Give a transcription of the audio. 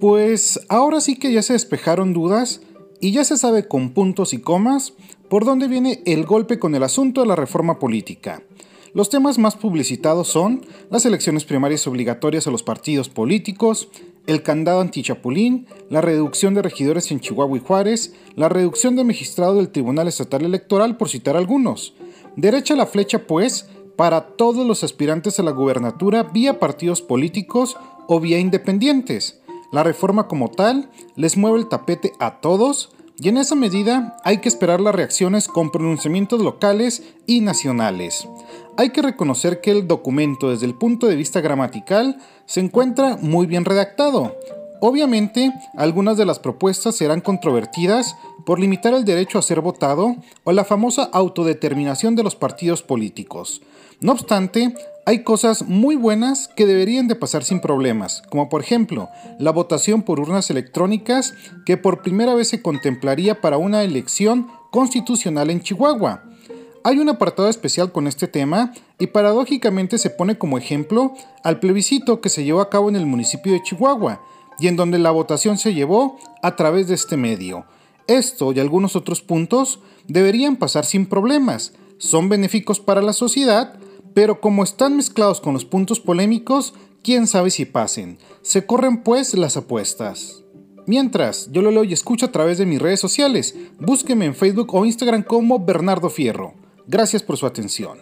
Pues ahora sí que ya se despejaron dudas y ya se sabe con puntos y comas por dónde viene el golpe con el asunto de la reforma política. Los temas más publicitados son las elecciones primarias obligatorias a los partidos políticos, el candado antichapulín, la reducción de regidores en Chihuahua y Juárez, la reducción de magistrado del Tribunal Estatal Electoral, por citar algunos. Derecha la flecha, pues, para todos los aspirantes a la gubernatura vía partidos políticos o vía independientes. La reforma como tal les mueve el tapete a todos y en esa medida hay que esperar las reacciones con pronunciamientos locales y nacionales. Hay que reconocer que el documento desde el punto de vista gramatical se encuentra muy bien redactado. Obviamente, algunas de las propuestas serán controvertidas por limitar el derecho a ser votado o la famosa autodeterminación de los partidos políticos. No obstante, hay cosas muy buenas que deberían de pasar sin problemas, como por ejemplo la votación por urnas electrónicas que por primera vez se contemplaría para una elección constitucional en Chihuahua. Hay un apartado especial con este tema y paradójicamente se pone como ejemplo al plebiscito que se llevó a cabo en el municipio de Chihuahua y en donde la votación se llevó a través de este medio. Esto y algunos otros puntos deberían pasar sin problemas. Son benéficos para la sociedad, pero como están mezclados con los puntos polémicos, quién sabe si pasen. Se corren pues las apuestas. Mientras, yo lo leo y escucho a través de mis redes sociales. Búsqueme en Facebook o Instagram como Bernardo Fierro. Gracias por su atención.